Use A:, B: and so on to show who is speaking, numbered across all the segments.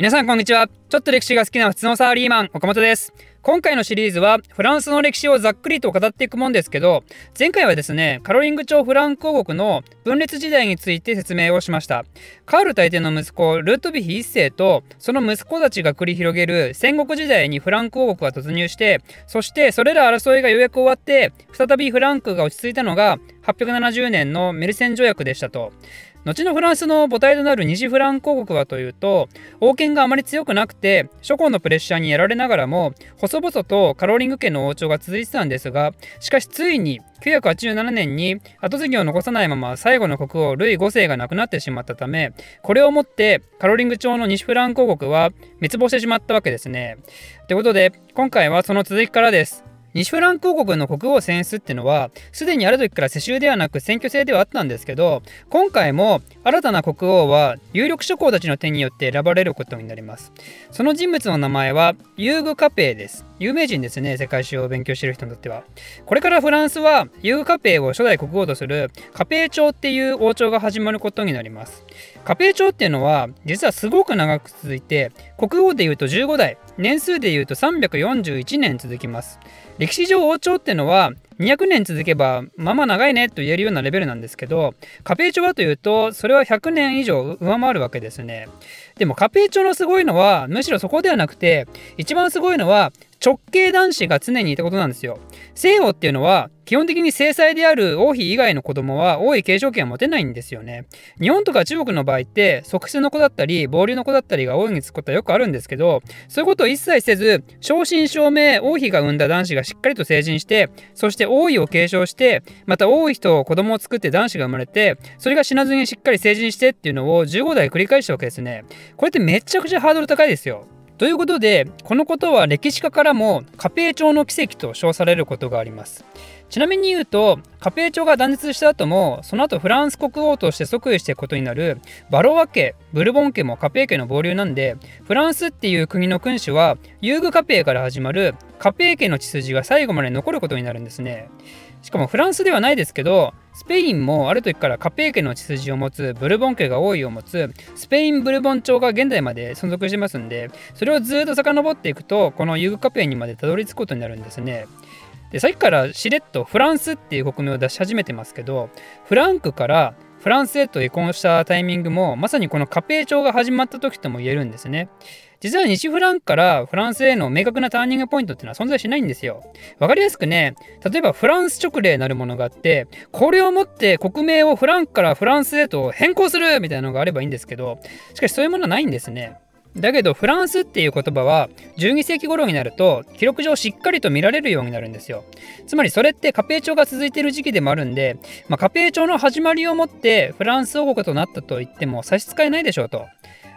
A: 皆さんこんにちは。ちょっと歴史が好きな普通のサラリーマン岡本です。今回のシリーズはフランスの歴史をざっくりと語っていくもんですけど前回はですねカロリング朝フランク王国の分裂時代について説明をしました。カール大帝の息子ルートヴィヒ1世とその息子たちが繰り広げる戦国時代にフランク王国が突入してそしてそれら争いがようやく終わって再びフランクが落ち着いたのが870年のメルセン条約でしたと。後のフランスの母体となる西フラン公国はというと王権があまり強くなくて諸侯のプレッシャーにやられながらも細々とカロリング家の王朝が続いてたんですがしかしついに987年に後継ぎを残さないまま最後の国王ルイ5世が亡くなってしまったためこれをもってカロリング朝の西フラン公国は滅亡してしまったわけですね。ということで今回はその続きからです。西フランク王国の国王選出っていうのはすでにある時から世襲ではなく選挙制ではあったんですけど今回も新たな国王は有力諸侯たちの手によって選ばれることになります。その人物の名前はユーグ・カペイです。有名人ですね世界史を勉強してる人にとっては。これからフランスはユーグ・カペイを初代国王とするカペイ朝っていう王朝が始まることになります。カペイ朝っていうのは実はすごく長く続いて国王でいうと15代年数でいうと341年続きます。歴史上王朝ってのは200年続けばまあまあ長いねと言えるようなレベルなんですけどカペイ朝はというとそれは100年以上上回るわけですね。でもカペイ朝のすごいのはむしろそこではなくて一番すごいのは直系男子が常にいたことなんですよ。西欧っていうのは基本的に制裁である王妃以外の子供は王位継承権を持てないんですよね。日本とか中国の場合って即死の子だったり暴流の子だったりが王位につくことはよくあるんですけどそういうことを一切せず正真正銘王妃が産んだ男子がしっかりと成人してそして王位を継承してまた王妃と子供を作って男子が生まれてそれが死なずにしっかり成人してっていうのを15代繰り返したわけですね。これってめちゃくちゃハードル高いですよ。ということでこのことは歴史家からもカペイ朝の奇跡と称されることがあります。ちなみに言うとカペイ朝が断絶した後もその後フランス国王として即位していくことになるバロワ家ブルボン家もカペイ家の傍流なんでフランスっていう国の君主はユーグカペイから始まるカペイ家の血筋が最後まで残ることになるんですね。しかもフランスではないですけどスペインもある時からカペー家の血筋を持つブルボン家が多いを持つスペイン・ブルボン朝が現代まで存続してますんでそれをずっと遡っていくとこのユグカペーにまでたどり着くことになるんですね。でさっきからしれっとフランスっていう国名を出し始めてますけどフランクからフランスへと離婚したタイミングもまさにこのカペー朝が始まった時とも言えるんですね。実は西フランからフランスへの明確なターニングポイントっていうのは存在しないんですよ。わかりやすくね、例えばフランス直令なるものがあって、これをもって国名をフランクからフランスへと変更するみたいなのがあればいいんですけど、しかしそういうものはないんですね。だけどフランスっていう言葉は12世紀頃になると記録上しっかりと見られるようになるんですよ。つまりそれってカペイ朝が続いている時期でもあるんで、まあ、カペイ朝の始まりをもってフランス王国となったと言っても差し支えないでしょうと。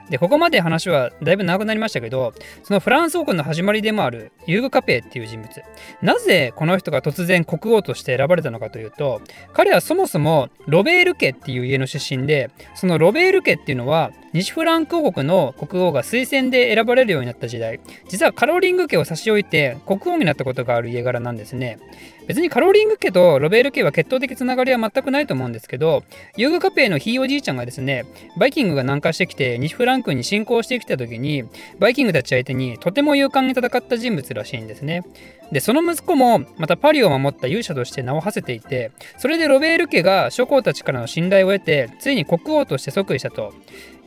A: で、ここまで話はだいぶ長くなりましたけど、そのフランス王国の始まりでもあるユーグ・カペイっていう人物。なぜこの人が突然国王として選ばれたのかというと、彼はそもそもロベール家っていう家の出身で、そのロベール家っていうのは西フランク王国の国王が推薦で選ばれるようになった時代、実はカローリング家を差し置いて国王になったことがある家柄なんですね。別にカローリング家とロベール家は血統的つながりは全くないと思うんですけど、ユーグカペのひいおじいちゃんがですね、バイキングが南下してきて西フランランクに侵攻してきた時に、バイキングたち相手にとても勇敢に戦った人物らしいんですね。で、その息子もまたパリを守った勇者として名を馳せていて、それでロベール家が諸侯たちからの信頼を得て、ついに国王として即位したと。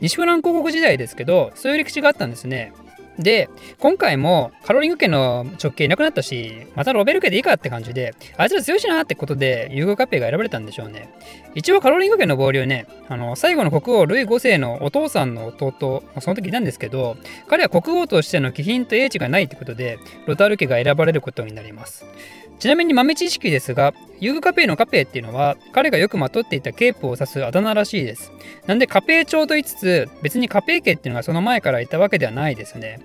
A: 西フランク国時代ですけど、そういう歴史があったんですね。で、今回もカロリング家の直系いなくなったし、またロベル家でいいかって感じで、あいつら強いしなってことで、ユーゴカペが選ばれたんでしょうね。一応カロリング家の合流ね、あの、最後の国王ルイ5世のお父さんの弟、その時いたんですけど、彼は国王としての気品と英知がないってことで、ロタール家が選ばれることになります。ちなみに豆知識ですが、遊具カペイのカペイっていうのは、彼がよくまとっていたケープを指すあだ名らしいです。なんでカペイ朝と言いつつ、別にカペイ家っていうのがその前からいたわけではないですね。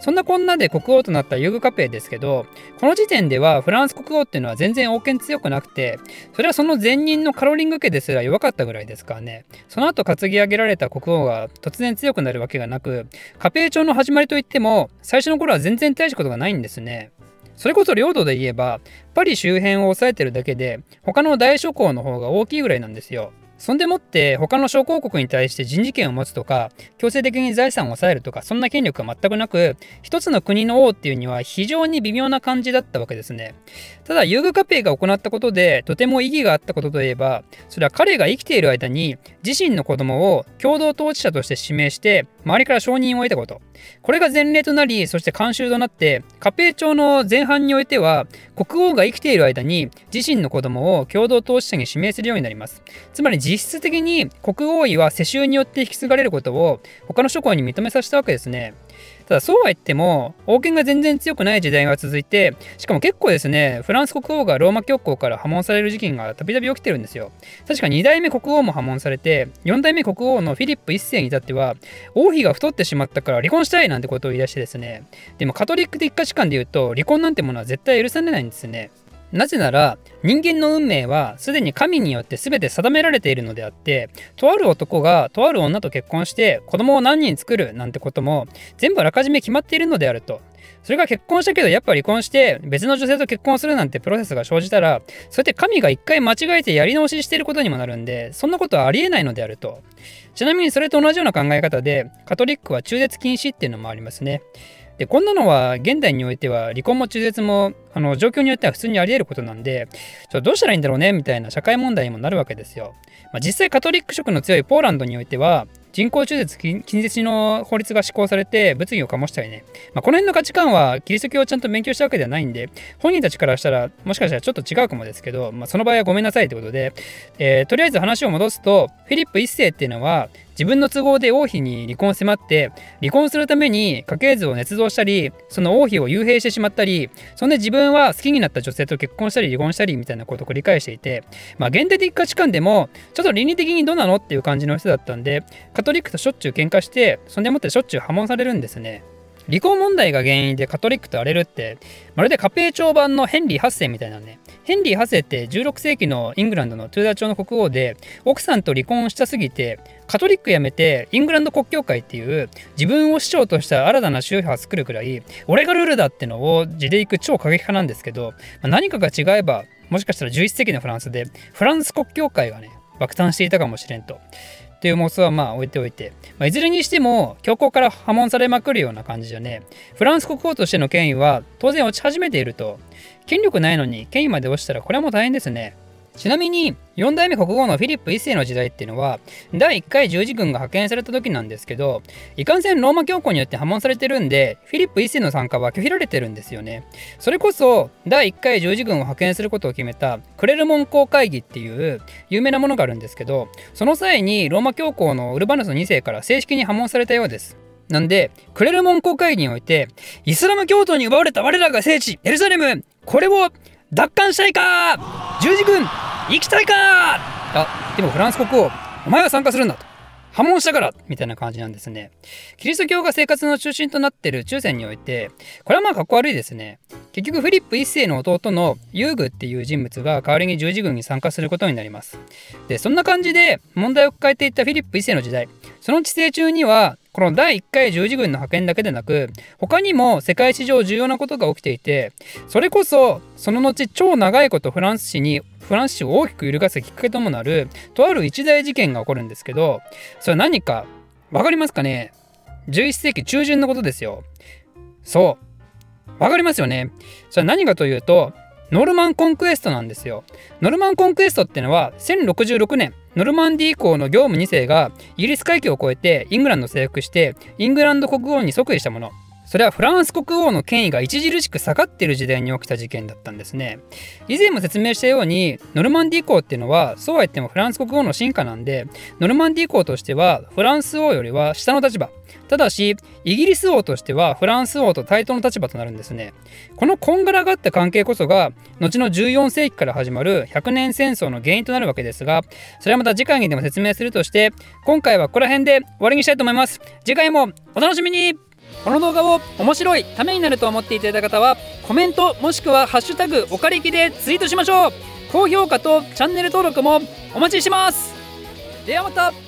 A: そんなこんなで国王となったユーグカペですけど、この時点ではフランス国王っていうのは全然王権強くなくて、それはその前任のカロリング家ですら弱かったぐらいですからね。その後担ぎ上げられた国王が突然強くなるわけがなく、カペイ朝の始まりといっても、最初の頃は全然大したことがないんですね。それこそ領土で言えば、パリ周辺を抑えてるだけで、他の大諸侯の方が大きいぐらいなんですよ。そんでもって他の小公国に対して人事権を持つとか強制的に財産を抑えるとかそんな権力は全くなく一つの国の王っていうには非常に微妙な感じだったわけですね。ただユーグカペイが行ったことでとても意義があったことといえばそれは彼が生きている間に自身の子供を共同統治者として指名して周りから承認を得たことこれが前例となりそして慣習となってカペイ朝の前半においては国王が生きている間に自身の子供を共同投資者に指名するようになりますつまり実質的に国王位は世襲によって引き継がれることを他の諸侯に認めさせたわけですね。ただそうは言っても王権が全然強くない時代が続いてしかも結構ですねフランス国王がローマ教皇から破門される事件がたびたび起きてるんですよ。確か2代目国王も破門されて4代目国王のフィリップ1世に至っては王妃が太ってしまったから離婚したいなんてことを言い出してですね。でもカトリック的価値観で言うと離婚なんてものは絶対許されないんですね。なぜなら人間の運命はすでに神によって全て定められているのであってとある男がとある女と結婚して子供を何人作るなんてことも全部あらかじめ決まっているのであると。それが結婚したけどやっぱ離婚して別の女性と結婚するなんてプロセスが生じたらそれって神が一回間違えてやり直ししていることにもなるんでそんなことはありえないのであると。ちなみにそれと同じような考え方でカトリックは中絶禁止っていうのもありますね。でこんなのは現代においては離婚も中絶もあの状況によっては普通にあり得ることなんでちょどうしたらいいんだろうねみたいな社会問題にもなるわけですよ。まあ、実際カトリック色の強いポーランドにおいては人工中絶禁絶の法律が施行されて物議を醸したりね、まあ、この辺の価値観はキリスト教をちゃんと勉強したわけではないんで本人たちからしたらもしかしたらちょっと違うかもですけど、まあ、その場合はごめんなさいということで、えー、とりあえず話を戻すとフィリップ1世っていうのは自分の都合で王妃に離婚を迫って離婚するために家系図を捏造したりその王妃を幽閉してしまったりそんで自分は好きになった女性と結婚したり離婚したりみたいなことを繰り返していてまあ現代的価値観でもちょっと倫理的にどうなのっていう感じの人だったんでカトリックとしょっちゅう喧嘩してそんでもってしょっちゅう破門されるんですね。離婚問題が原因でカトリックと荒れるってまるでカペイ朝版のヘンリー8世みたいなねヘンリー8世って16世紀のイングランドのトゥーダー朝の国王で奥さんと離婚したすぎてカトリック辞めてイングランド国教会っていう自分を市長とした新たな宗派を作るくらい俺がルールだってのを地でいく超過激派なんですけど、まあ、何かが違えばもしかしたら11世紀のフランスでフランス国教会がね爆誕していたかもしれんと。っていう妄想はまあ置いておいて、まあ、いずれにしても強硬から破門されまくるような感じじゃねフランス国王としての権威は当然落ち始めていると。権力ないのに権威まで落ちたらこれはもう大変ですね。ちなみに4代目国王のフィリップ1世の時代っていうのは第1回十字軍が派遣された時なんですけどいかんせんローマ教皇によって破門されてるんでフィリップ1世の参加は拒否られてるんですよね。それこそ第1回十字軍を派遣することを決めたクレルモン公会議っていう有名なものがあるんですけどその際にローマ教皇のウルバヌス2世から正式に破門されたようです。なんで、クレルモン公会議において、イスラム教徒に奪われた我らが聖地、エルサレム、これを奪還したいか？十字軍行きたいかあ、でもフランス国王、お前は参加するんだと。破門したからみたいな感じなんですね。キリスト教が生活の中心となってる中世において、これはまあかっこ悪いですね。結局フィリップ1世の弟のユーグっていう人物が代わりに十字軍に参加することになります。で、そんな感じで問題を抱えていたフィリップ1世の時代、その治世中にはこの第1回十字軍の派遣だけでなく他にも世界史上重要なことが起きていてそれこそその後超長いことフランス史にフランス史を大きく揺るがすきっかけともなるとある一大事件が起こるんですけどそれは何か分かりますかね？11世紀中旬のことですよ。そう。分かりますよね。それは何かというとノルマンコンクエストなんですよ。ノルマンコンクエストってのは1066年ノルマンディー公の業務2世がイギリス海峡を越えてイングランドを征服してイングランド国王に即位したもの。それはフランス国王の権威が著しく下がっている時代に起きた事件だったんですね。以前も説明したようにノルマンディ公っていうのはそうは言ってもフランス国王の進化なんでノルマンディ公としてはフランス王よりは下の立場ただしイギリス王としてはフランス王と対等の立場となるんですね。このこんがらがった関係こそが後の14世紀から始まる100年戦争の原因となるわけですがそれはまた次回にでも説明するとして今回はここら辺で終わりにしたいと思います。次回もお楽しみにこの動画を面白いためになると思っていただいた方はコメントもしくは「ハッシュタグおかれき」でツイートしましょう。高評価とチャンネル登録もお待ちしてます。ではまた。